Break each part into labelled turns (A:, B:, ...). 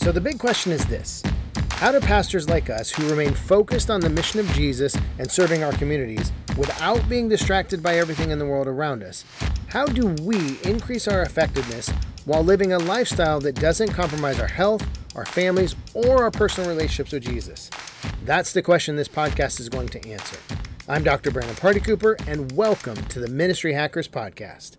A: So the big question is this How do pastors like us who remain focused on the mission of Jesus and serving our communities without being distracted by everything in the world around us, how do we increase our effectiveness while living a lifestyle that doesn't compromise our health, our families, or our personal relationships with Jesus? That's the question this podcast is going to answer. I'm Dr. Brandon Party Cooper, and welcome to the Ministry Hackers Podcast.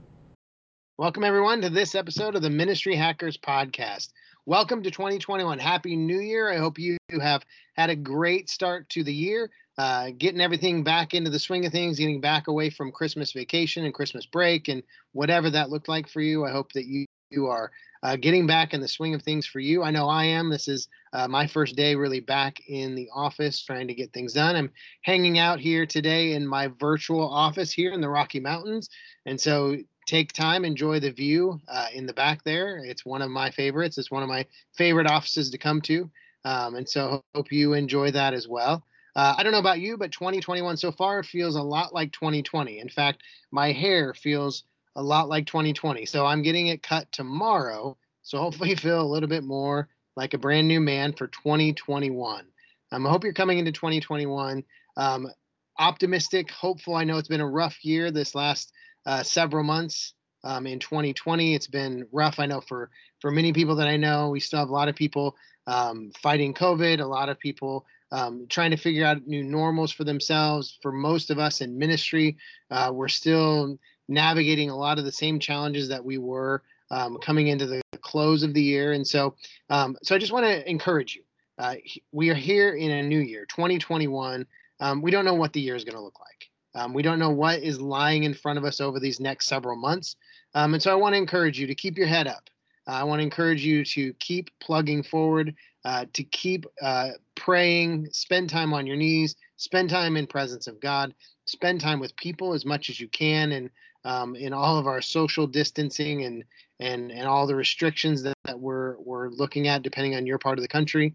A: Welcome, everyone, to this episode of the Ministry Hackers Podcast. Welcome to 2021. Happy New Year. I hope you have had a great start to the year, uh, getting everything back into the swing of things, getting back away from Christmas vacation and Christmas break and whatever that looked like for you. I hope that you, you are uh, getting back in the swing of things for you. I know I am. This is uh, my first day really back in the office trying to get things done. I'm hanging out here today in my virtual office here in the Rocky Mountains. And so take time, enjoy the view uh, in the back there. It's one of my favorites. It's one of my favorite offices to come to. Um, and so hope you enjoy that as well. Uh, I don't know about you, but 2021 so far feels a lot like 2020. In fact, my hair feels a lot like 2020. So I'm getting it cut tomorrow. So hopefully feel a little bit more like a brand new man for 2021. Um, I hope you're coming into 2021 um, optimistic, hopeful. I know it's been a rough year this last uh, several months um, in 2020. It's been rough. I know for for many people that I know, we still have a lot of people um, fighting COVID. A lot of people um, trying to figure out new normals for themselves. For most of us in ministry, uh, we're still navigating a lot of the same challenges that we were um, coming into the close of the year. And so, um, so I just want to encourage you. Uh, we are here in a new year, 2021. Um, we don't know what the year is going to look like. Um, we don't know what is lying in front of us over these next several months. Um, and so I want to encourage you to keep your head up. Uh, I want to encourage you to keep plugging forward, uh, to keep uh, praying, spend time on your knees, spend time in presence of God, spend time with people as much as you can, and um, in all of our social distancing and and and all the restrictions that, that we're we're looking at, depending on your part of the country.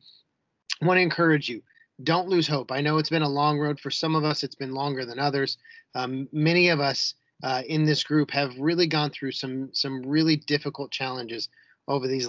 A: I want to encourage you don't lose hope. I know it's been a long road for some of us, it's been longer than others. Um, many of us uh, in this group have really gone through some some really difficult challenges over these